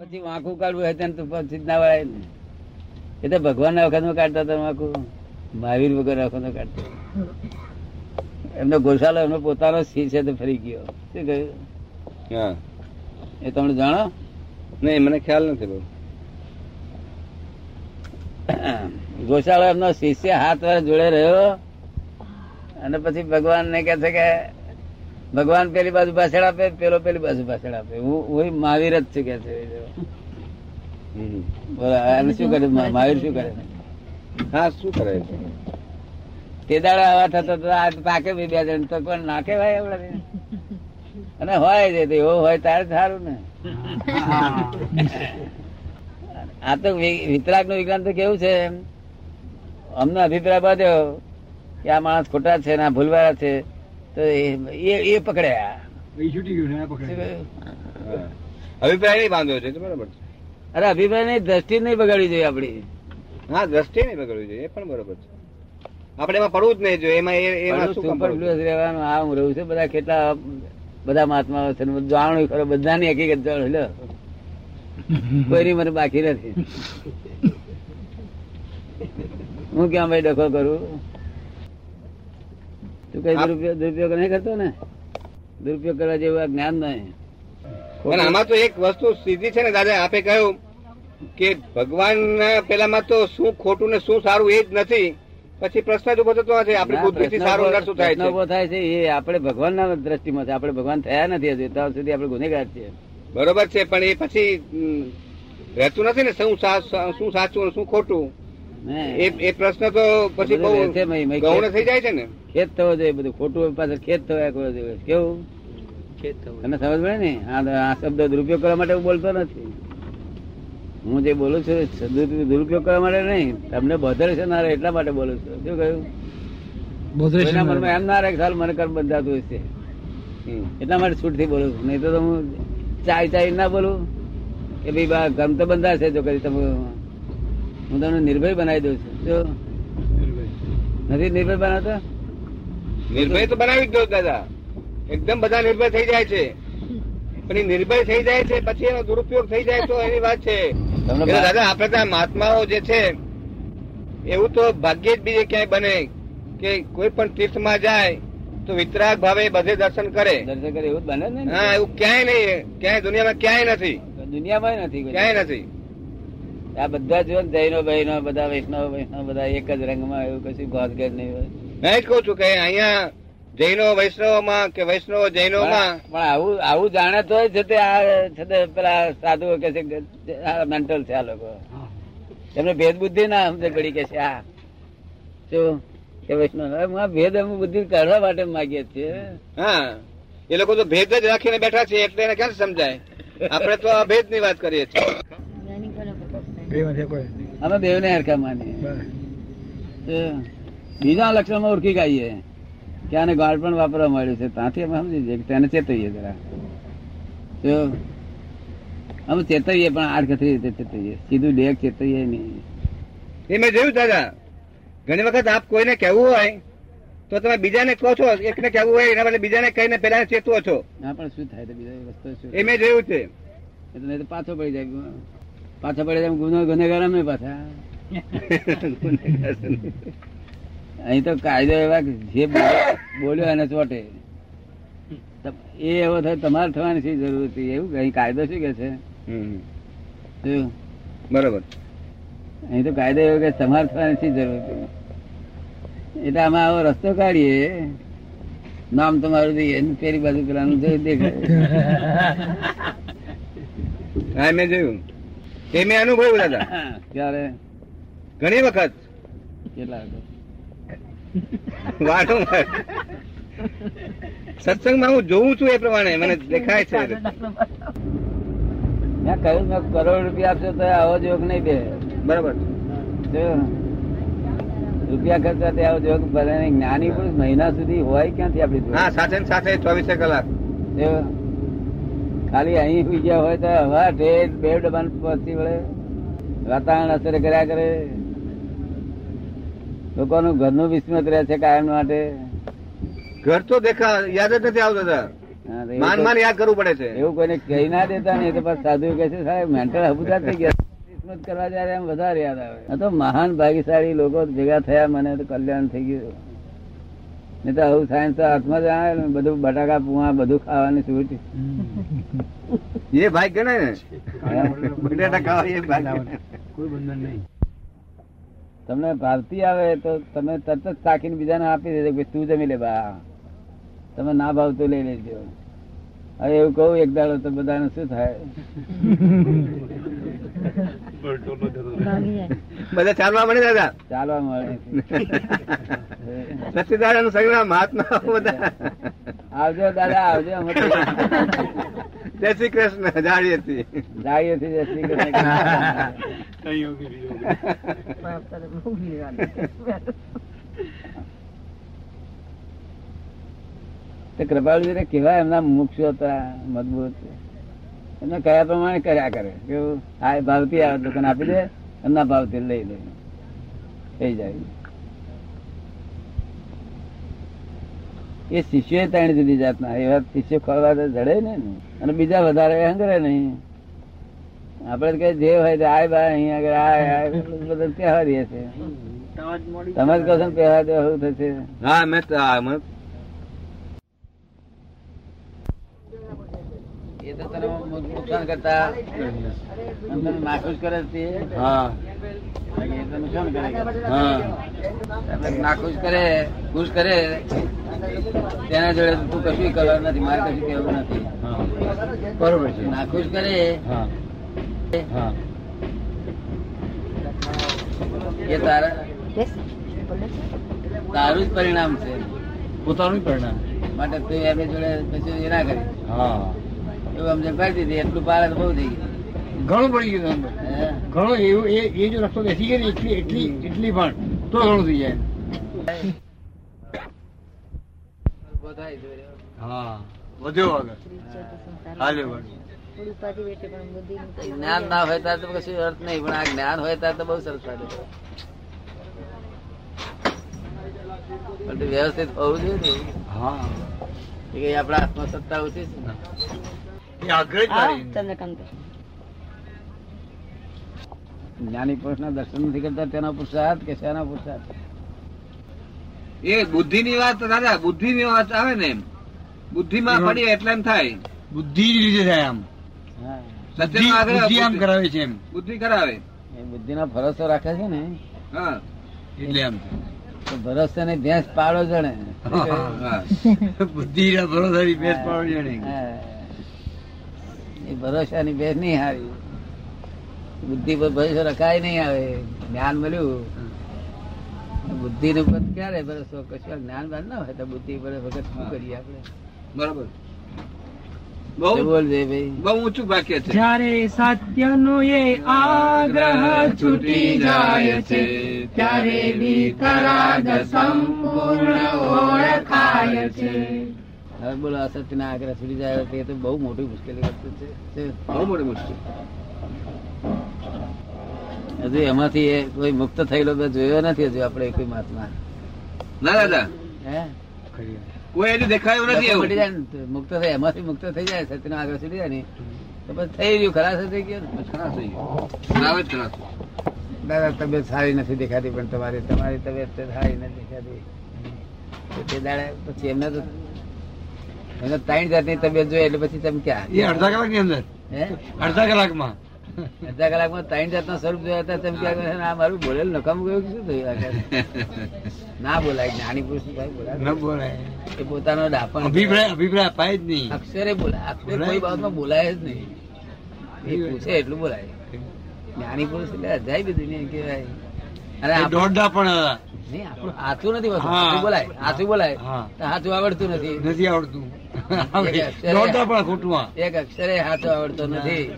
પછી વાંકું કાઢવું હોય તેને તો પછી ના વળાય ને. એ તો ભગવાનના વખતમાં કાઢતા હતા વાંકું મહાવીર વગર વખત કાઢતા એમનો ગોશાલો એમનો પોતાનો સિંહ છે તો ફરી ગયો. શું કહ્યું? હા. એ તમે જાણો? નહીં મને ખ્યાલ નથી બહુ. ગોશાળો એમનો શિષ્ય હાથ વાર જોડે રહ્યો. અને પછી ભગવાન ને કે છે કે ભગવાન પેલી બાજુ પાછળ આપે પેલો પેલી બાજુ ભાષણ આપે. હું મહાવીર જ છું કે છે. બોલો શું કરે? મહા- મહાવીર શું કરે? હા શું કરે? તે દાડા આવા થતો તો આ પાકે બી બે જણ. તો પણ નાખે ભાઈ આપડે અને હોય છે તો એવો હોય તારે સારું ને. આ તો વિતરાગનું વિજ્ઞાન તો કેવું છે? અમને અભિપ્રાય બાંધ્યો કે આ માણસ ખોટા છે ને આ ભૂલવાળા છે. તો એ- એ એ પકડ્યા. અભિપ્રાય નહીં બાંધ્યો છે બરાબર અરે અભિપ્રાયની દ્રષ્ટિ નહીં બગાડવી જોઈએ આપડી હા દ્રષ્ટિ નહીં બગાડવી જોઈએ એ પણ બરોબર છે. આપણે એમાં પડવું જ નહીં જોઈએ એમાં એમાં શું કામ સુપર ફ્લુઅસ રહેવાનું આ હું રહું છું બધા કેટલા બધા મહાત્માઓ છે જાણું ખરો બધાની હકીકત જાણો લો. કોઈની મને બાકી નથી. હું ક્યાં ભાઈ ડખો કરું? તું કઈ દુરુપયોગ દુરુપયોગ નહીં કરતો ને? દુરુપયોગ કરવા જેવું જ્ઞાન નહીં. પણ આમાં તો એક વસ્તુ સીધી છે ને દાદા આપે કહ્યું કે ભગવાન પેલામાં તો શું ખોટું ને શું સારું એ જ નથી. પછી પ્રશ્ન જ ઊભો થતો નથી. આપણી બુદ્ધિથી સારું શું થાય છે. ઊભો થાય છે એ આપણે ભગવાનના દ્રષ્ટિમાં છે. આપણે ભગવાન થયા નથી હજી. ત્યાં સુધી આપણે ગુનેગાર છીએ. બરોબર છે પણ એ પછી રહેતું નથી ને શું શું સાચું શું ખોટું. એ પ્રશ્ન તો પછી બહુ ગૌણ થઈ જાય છે ને. ખેત થવો જોઈએ બધું ખોટું પાછળ ખેત થવા કરવો જોઈએ કેવું? તમે સમજ પડે ને? આ આ શબ્દ દુરુપયોગ કરવા માટે હું બોલતો નથી. હું જે બોલું છું દુરુપયોગ કરવા માટે નહીં. તમને બોધર છે ના રહે એટલા માટે બોલું છું. શું કહ્યું? મનમાં એમ ના રહે કે મને કર્મ બંધાતું હશે. એટલા માટે છૂટથી બોલું છું. નહીં તો તો હું ચાય ચાય ના બોલું. કે ભાઈ બા ગમ તો બંધાશે જો કરી તમે. હું તમને નિર્ભય બનાવી દઉં છું. જો. નથી નિર્ભય બનાવતો? નિર્ભય તો બનાવી જ દો દાદા. એકદમ બધા નિર્ભય થઈ જાય છે. પણ એ નિર્ભય થઈ જાય છે પછી એનો દુરુપયોગ થઈ જાય તો એની વાત છે. દાદા આપણે ત્યાં મહાત્માઓ જે છે એવું તો ભાગ્યે જ બીજે ક્યાંય બને કે કોઈ પણ તીર્થમાં જાય તો વિતરાગ ભાવે બધે દર્શન કરે. દર્શન કરે એવું બને ને? હા એવું ક્યાંય નહીં ક્યાંય દુનિયામાં ક્યાંય નથી. દુનિયામાં નથી ક્યાંય નથી. આ બધા જો જૈનો બહેનો બધા વૈષ્ણવ વૈષ્ણવ બધા એક જ રંગમાં એવું કશું ગોતગેર નહીં હોય. મેં જ કહું છું કે અહીંયા જૈનો વૈષ્ણવમાં કે વૈષ્ણવ જૈનોમાં પણ આવું આવું જાણે તો છે તે આ છે તે પેલા સાધુઓ કે છે મેન્ટલ છે આ લોકો. એમને ભેદ બુદ્ધિ ના સમજે પડી કે છે આ શું? કે વૈષ્ણવ ભેદ અમે બુદ્ધિ કાઢવા માટે માગીએ છીએ. હા. એ લોકો તો ભેદ જ રાખીને બેઠા છે એટલે એને ક્યાં સમજાય? આપણે તો આ ભેદની વાત કરીએ છીએ. અમે દેવને હરખા માનીએ. તો બીજા લક્ષણમાં ઓળખી કાઢીએ કે આને ગાળ પણ વાપરવા મળ્યું છે ત્યાંથી અમે સમજી જઈએ તેને ચેતવીએ જરા. તો અમે ચેતવીએ પણ આડકતરી રીતે ચેતવીએ? સીધું ડેક ચેતવીએ નહીં. એ મેં જોયું દાદા. ઘણી વખત આપ કોઈને કહેવું હોય તો તમે બીજાને કહો છો એકને કહેવું હોય એના બદલે બીજાને કહીને પેલા ચેતવો છો. ના પણ શું થાય બીજા વસ્તુ શું? એ મેં જોયું છે. એટલે તો પાછો પડી જાય પાછો પડી જાય ગુનો ગુનેગાર અમે પાછા. અહીં તો કાયદો એવા જે બોલ્યો- એને ચોટે. એ એવો થાય તમારે થવાની શી જરૂર હતી? એવું અહીં કાયદો શું કે છે? બરોબર. અહીં તો કાયદો એવો કે તમારે થવાની શી જરૂર હતી? એટલે આમાં આવો રસ્તો કાઢીએ. નામ તમારું દઈએ એની પેલી બાજુ પેલાનું જોઈ દેખાય. મેં જોયું. એ મેં અનુભવ દાદા. ક્યારે? ઘણી વખત. કેટલા વખત? વારંવાર સત્સંગમાં હું જોઉં છું એ પ્રમાણે મને દેખાય છે. મેં કહ્યું મેં કરોડ રૂપિયા આપશો તો આવો જોગ નહીં બે. બરાબર. રૂપિયા ખર્ચા તે આવો જોગ ભલે જ્ઞાની પુરુષ મહિના સુધી હોય ક્યાંથી આપડી હા સાથે ને સાથે ચોવીસે કલાક. ખાલી અહીં બીજા ગયા હોય તો હવા ઠેઠ બે ડબ્બા પહોંચી વળે. વાતાવરણ અસર કર્યા કરે. લોકોનું ઘરનું વિસ્મત રહે છે કાયમ માટે. ઘર તો દેખા યાદ જ નથી આવતો માન માન યાદ કરવું પડે છે. એવું કોઈને કહી ના દેતા ને તો પછી સાધુ કહે છે સાહેબ મેન્ટલ હબુદા થઈ ગયા. કિસ્મત કરવા જયારે એમ વધારે યાદ આવે. આ તો મહાન ભાગીશાળી લોકો ભેગા થયા મને તો કલ્યાણ થઈ ગયું. નહીં તો આવું સાયન્સ તો હાથમાં જ આવે ને બધું બટાકા પુવા બધું ખાવાની છૂટ એ ભાઈ ગણાય ને. બટેટા ખાવા એ ભાઈ કોઈ બંધન નહીં. તમને ભાવતી આવે તો તમે તરત જ ચાખીને બીજાને આપી દેજો કે તું જમી લે બા. તમે ના ભાવતું લઈ લેજો. હવે એવું કહું એક દાડો તો બધાને શું થાય? બધા ચાલવા મળે દાદા? ચાલવા મળે. સત્યદાડા નું સંગ્રામ મહાત્મા બધા. આવજો દાદા આવજો જય શ્રી કૃષ્ણ જાણીએ છીએ જય શ્રી કૃષ્ણ. તે કૃપાળુજી કેવા એમના મુક્ષો હતા મજબૂત એમને કયા પ્રમાણે કર્યા કરે? કેવું આ ભાવથી આ દુકાન આપી દે, એમના ભાવથી લઈ લે. થઈ જાય. એ શિષ્યો ત્રણ જુદી જાતના એવા શિષ્યો ખોલવા તો જડે ને. અને બીજા વધારે હંગરે નહીં. આપડે કઈ જે હોય તે આય બા અહીંયા આગળ આય આય બધું કહેવા દે છે તમે જ કહો છો ને પહેવા થશે. હા મેં તો એ તો તને નુકસાન કરતા તને નાખુશ કરે છે હા. એ તો નુકસાન કરે હા. તમે નાખુશ કરે ખુશ કરે. તેના જોડે તું કશું કરવા નથી મારે કશું કહેવું નથી. બરોબર છે. નાખુશ કરે. હા હા એ તારા તારું જ પરિણામ છે પોતાનું પરિણામ માટે તું એમની જોડે કશું એ ના કરી હા એવું સમજણ કરી દીધી એટલું પાર જ બહુ થઈ ગયું ઘણું પડી ગયું અંદર. હે? ઘણું એવું એ એ જો રસ્તો બેસી ગયો ને એટલી એટલી એટલી પણ તો ઘણું થઈ જાય ઊભો થાય જોડે. હા વધ્યો આગળ હાલ્યો આગળ. જ્ઞાન ના હોય ત્યારે તો કશું અર્થ નહીં પણ આ જ્ઞાન હોય ત્યારે તો બહુ સરસ લાગે વ્યવસ્થિત હોવું જોઈએ ને હા. એ આપણા હાથમાં ઓછી છે ને. એ આગ્રહ જ તારી. જ્ઞાની પુરુષ ના દર્શન નથી કરતા તેના પુરુષાર્થ કે શેના પુરુષાર્થ? એ બુદ્ધિ ની વાત દાદા બુદ્ધિ ની વાત આવે ને બુદ્ધિ માં પડી એટલે એમ થાય. બુદ્ધિ લીધે થાય આમ. બુદ્ધિ આમ કરાવે છે એમ. બુદ્ધિ કરાવે. એ બુદ્ધિના ભરોસો રાખે છે ને. હા. એટલે આમ. તો ને ભેંસ પાડો જણે. બુદ્ધિ ના ભરોસાની ભેસ પાડવી જાણે. હા. એ ભરોસાની ભેંસ નહીં હારી. બુદ્ધિ પર ભરોસો રખાય નહીં આવે. જ્ઞાન મળ્યું. બુદ્ધિ નું પદ ક્યારે ભરોસો? કશું જ્ઞાન બાદ ના હોય તો બુદ્ધિ પર વખત શું કરીએ આપણે? બરોબર. બહુ ઊંચું વાક્ય છે. જ્યારે સત્યનો એ આગ્રહ છૂટી જાય છે ત્યારે વિતરાગ સંપૂર્ણ ઓળખાય છે. હવે બોલો અસત્ય ના આગ્રહ છૂટી જાય તે તો બહુ મોટી મુશ્કેલી વસ્તુ છે. બહુ મોટી મુશ્કેલ. હજુ એમાંથી એ કોઈ મુક્ત થયેલો તો જોયો નથી હજુ આપણે કોઈ મહાત્મા. ના દાદા હે? કોઈ હજુ દેખાયું નથી એવું. જાય મુક્ત થાય એમાંથી મુક્ત થઈ જાય સત્યનો આગળ સુધી જાય ને તો પછી થઈ ગયું ખરાશ થઈ ગયો ને. ખરાબ થઈ ગયું. ખરાબ દાદા તબિયત સારી નથી દેખાતી પણ તમારી તમારી તબિયત સારી નથી દેખાતી. તે દાડે પછી એમને તો એમને ત્રણ જાતની તબિયત જોઈએ એટલે પછી તમે ક્યાં? એ અડધા કલાકની અંદર. હે? અડધા કલાકમાં. અડધા કલાકમાં ત્રણ જાતના સ્વરૂપ જોયા હતા તમે ક્યાં આ મારું બોલેલ નકામ ગયું શું થયું ના બોલાય જ્ઞાની પુરુષ ભાઈ બોલાય ન બોલાય. એ પોતાનો ડાપણ અભિપ્રાય અભિપ્રાય અપાય જ નહીં. અક્ષરે બોલાય અક્ષરે કોઈ બાબતમાં બોલાય જ નહીં. એ પૂછે એટલું બોલાય. જ્ઞાની પુરુષ એટલે અજાય દુનિયા કહેવાય. અરે એ પણ નહીં આપણું હાથું નથી વસ્તુ બોલાય હાથું બોલાય. તો હાથું આવડતું નથી. નથી આવડતું. અક્ષરે- પણ ખોટું એક અક્ષરે હાથું આવડતો નથી.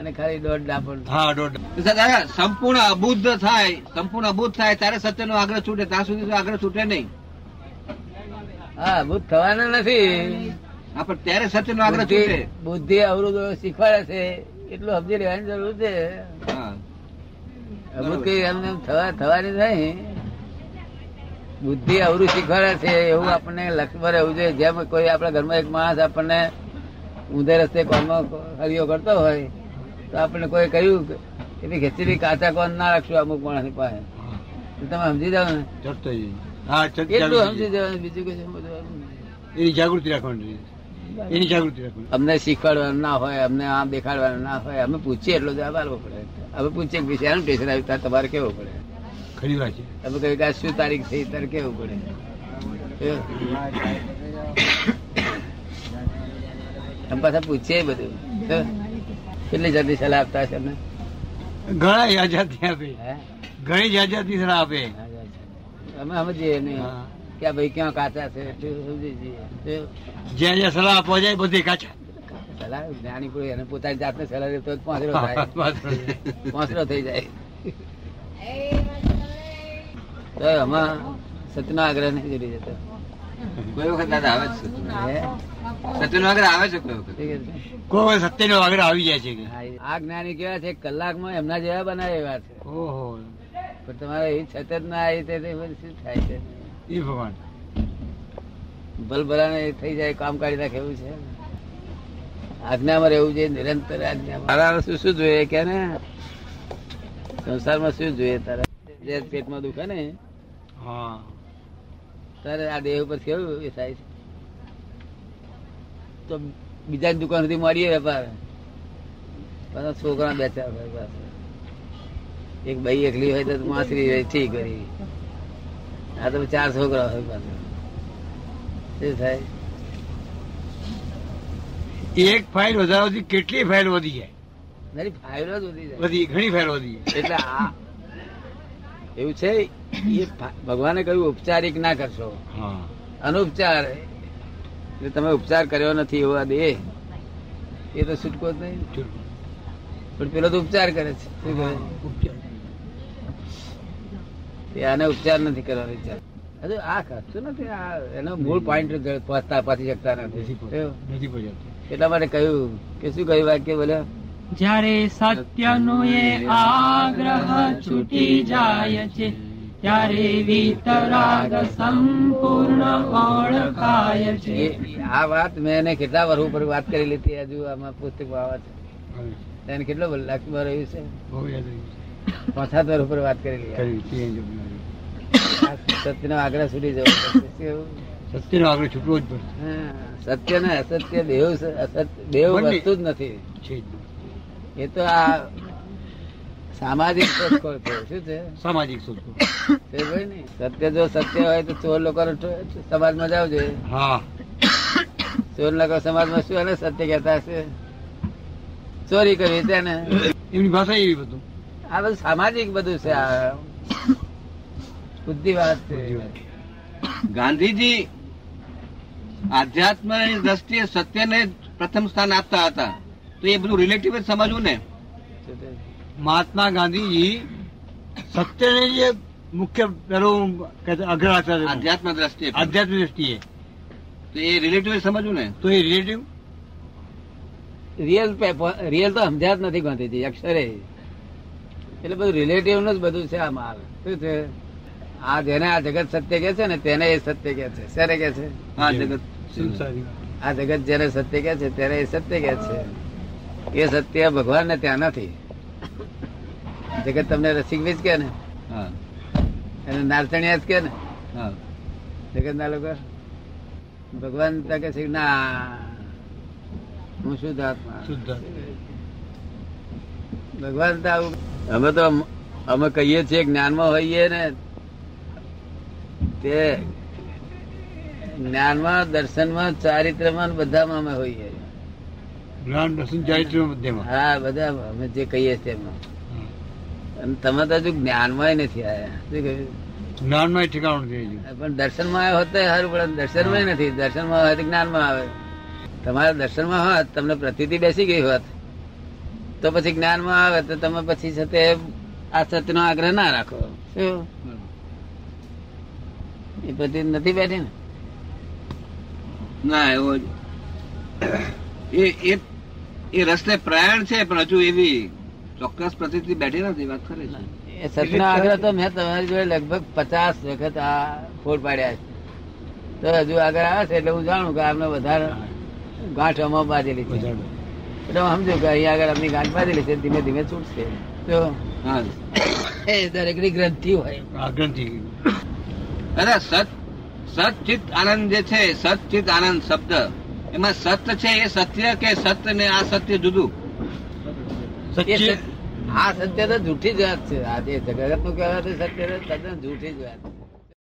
અને ખાલી દોઢ ડાપણ. હા દોઢ દાદા સંપૂર્ણ અબુદ્ધ થાય સંપૂર્ણ અબુદ્ધ થાય ત્યારે સત્યનો આગ્રહ છૂટે ત્યાં સુધી તો આગ્રહ છૂટે નહીં. હા અબુદ્ધ થવાના નથી. હા પણ ત્યારે સત્યનો આગ્રહ છૂટે. બુદ્ધિ અવરોધો શીખવાડે છે એટલું સમજી લેવાની જરૂર છે. હા. અભૂત કઈ એમને એમ થવા થવાની નહીં. બુદ્ધિ અવરું શીખવાડે છે એવું આપણને લક્ષ્મણ એવું જોઈએ જેમ કોઈ આપણા ઘરમાં એક માણસ આપણને ઊંધે રસ્તે કોમો હરિયો કરતો હોય તો આપણને કોઈ કહ્યું કે ભાઈ ખેંચી કાચા કોન ના રાખશું અમુક માણસની પાસે. તમે સમજી જાવ ને. ચડતો જઈએ. હા એટલું સમજી જવાનું બીજું કઈ સમજવાનું એની જાગૃતિ રાખવાની એની જાગૃતિ રાખવાની. અમને શીખવાડવાનું ના હોય અમને આમ દેખાડવાનું ના હોય અમે પૂછીએ એટલો જવાબ આપવો પડે. અમે પૂછીએ કે વિશે એનું ટેન્શન આવ્યું? ત્યારે તમારે કેવું પડે? ખરી વાત છે. તમે કહ્યું કે શું તારીખ થઈ તારે કેવું પડે. અમે પાછા પૂછીએ બધું. કેટલી જલ્દી સલાહ આપતા હશે અમને ઘણા જાજાતી આપે. ઘણી આઝાદી સલાહ આપે. અમે સમજીએ નહીં. કે ભાઈ ક્યાં કાચા છે? સમજી જઈએ. જ્યાં જ્યાં સલાહ આપવા જાય બધી કાચા. સલાહ જ્ઞાની પુરુષ એને પોતાની જાતને સલાહ દેતો પાંચરો થાય. પાંચરો થઈ જાય. તો એમાં સત્યનો આગ્રહ નહીં જોડી જતો કોઈ વખત દાદા આવે છે? સત્યનો આવે છે કોઈ વખત? કોઈ વાર સત્યનો આગળ આવી જાય છે આ જ્ઞાની કેવા છે? કલાકમાં એમના જેવા બનાવે એવા છે. ઓહો. પણ તમારે એ છત જ ના આવી તે તે શું થાય છે? એ ભગવાન. ભલભલાને થઈ જાય કામ કાઢી નાખે એવું છે? આજ્ઞામાં રહેવું જોઈએ નિરંતર આજ્ઞામાં. શું શું જોઈએ કે ને? સંસારમાં શું જોઈએ તારા? પેટમાં દુખે ને હા. તારે આ દેહ ઉપર કેવું એ થાય છે? તો બીજા દુકાન સુધી મળીએ વેપાર. પાછા છોકરા બે ચાર હોય પાસે એક ભાઈ એકલી હોય તો માસરી હોય ઠીક હોય. આ તો ચાર છોકરા હોય પાછા. શું થાય? એક ફાઇલ વધારવાથી કેટલી ફાઇલ વધી જાય? ફાઇલો જ વધી જાય. વધી ઘણી ફાઇલ વધી જાય. એટલે આ એવું છે એ ભગવાને કહ્યું ઉપચારિક ના કરશો. અનુપચાર એટલે તમે ઉપચાર કર્યો નથી એવો આ દેહ. એ તો છૂટકો જ નહીં પણ પેલો તો ઉપચાર કરે છે. એ આને ઉપચાર નથી કરવાનો વિચાર. હજુ આ ખર્ચું નથી આ એનો મૂળ પોઈન્ટ પહોંચતા પહોંચી શકતા નથી. એટલા માટે કહ્યું કે શું કહ્યું વાક્ય બોલ્યા? જ્યારે સત્યનો એ આગ્રહ છૂટી જાય છે ત્યારે વિતરાગ સંપૂર્ણ ઓળખાય છે. આ વાત મેં એને કેટલા વર્ષ ઉપર વાત કરી લીધી હજુ આમાં પુસ્તક આવે છે. એને કેટલો લાખમાં રહ્યું છે? પાંચ સાત વર્ષ ઉપર વાત કરી સત્યનો આગ્રહ છૂટી જવો સત્યનો આગ્રહ છૂટવો જ પડશે. હા, સત્ય ને અસત્ય દેવ અસત્ય દેવ વસ્તુ જ નથી. એ તો આ સામાજિક શોધખોળ છે શું છે? સામાજિક શોધખોળ ને સત્ય જો સત્ય હોય તો ચોર લોકો સમાજમાં જાવ જોઈએ ચોર લોકો સમાજમાં શું એને સત્ય કહેતા હશે? ચોરી કરવી તેને એમની ભાષા એવી બધું. આ બધું સામાજિક બધું છે આ. બુદ્ધિ વાત છે. ગાંધીજી આધ્યાત્મની દ્રષ્ટિએ સત્યને પ્રથમ સ્થાન આપતા હતા. તો એ બધું રિલેટિવ જ સમજવું ને. મહાત્મા ગાંધીજી સત્યને જે મુખ્ય પેલું તેમાં. આધ્યાત્મ દ્રષ્ટિએ દ્રષ્ટિએ. તો એ રિલેટિવ સમજવું ને? તો એ રિલેટિવ રિયલ રિયલ તો સમજ્યા જ નથી ગાંધીજી અક્ષરે. એટલે બધું રિલેટિવનું જ બધું છે આ માલ શું છે? આ જેને આ જગત સત્ય કે છે ને તેને એ સત્ય કે છે. શેને કે છે? હા જગત સંસારી આ જગત જેને સત્ય કે છે તેને એ સત્ય કે છે. એ સત્ય ભગવાન ને ત્યાં નથી. જગત તમને રસિકવીજ કે ને? અને નારચણિયા જ કે ને? જગત ના લોકો? ભગવાન તકે છે ના હું શુદ્ધ આત્મા. ભગવાન તો આવું અમે તો અમે કહીએ છીએ જ્ઞાનમાં હોઈએ ને તે જ્ઞાનમાં દર્શનમાં ચારિત્રમાં બધામાં અમે હોઈએ. જ્ઞાન દર્શન ચારિત્ર મધ્યમાં હા બધા અમે જે કહીએ છીએ એમાં. અને તમે તો હજુ જ્ઞાનમાં નથી આવ્યા શું કહ્યું? જ્ઞાનમાં ઠેકાણું નથી હજુ. પણ દર્શનમાં આવ્યો હોત તો સારું પડે દર્શનમાં નથી. દર્શનમાં હોય તો જ્ઞાનમાં આવે. તમારા દર્શનમાં હોત તમને પ્રતિતિ બેસી ગઈ હોત તો પછી જ્ઞાનમાં આવે તો તમે પછી છે તે આ સત્યનો આગ્રહ ના રાખો. શું? એ પ્રતિ નથી બેઠી ને? ના એવો જ. એ એ એ રસ્તે પ્રયાણ છે પણ હજુ એવી ચોક્કસ પ્રતિતિ બેઠી નથી વાત કરે છે. આગ્રહ તો મેં તમારી જોડે લગભગ પચાસ વખત આ ફોડ પાડ્યા છે. તો હજુ આગળ આવે છે એટલે હું જાણું કે આમને વધારે ગાંઠ અમો બાંધેલી છે. એટલે હું સમજુ કે અહીંયા આગળ અમની ગાંઠ બાંધેલી છે ધીમે ધીમે છૂટશે. તો હા. એ દરેકની ગ્રંથિ હોય. ગ્રંથિ. દાદા સત સચિત આનંદ જે છે સચિત આનંદ શબ્દ. એમાં સત્ય છે એ સત્ય કે સત્ય ને આ સત્ય જુદું? આ સત્ય તો જૂઠી જ વાત છે. આ જે જગતનું કહેવાતું સત્ય તો તદ્દન જૂઠી જ વાત છે.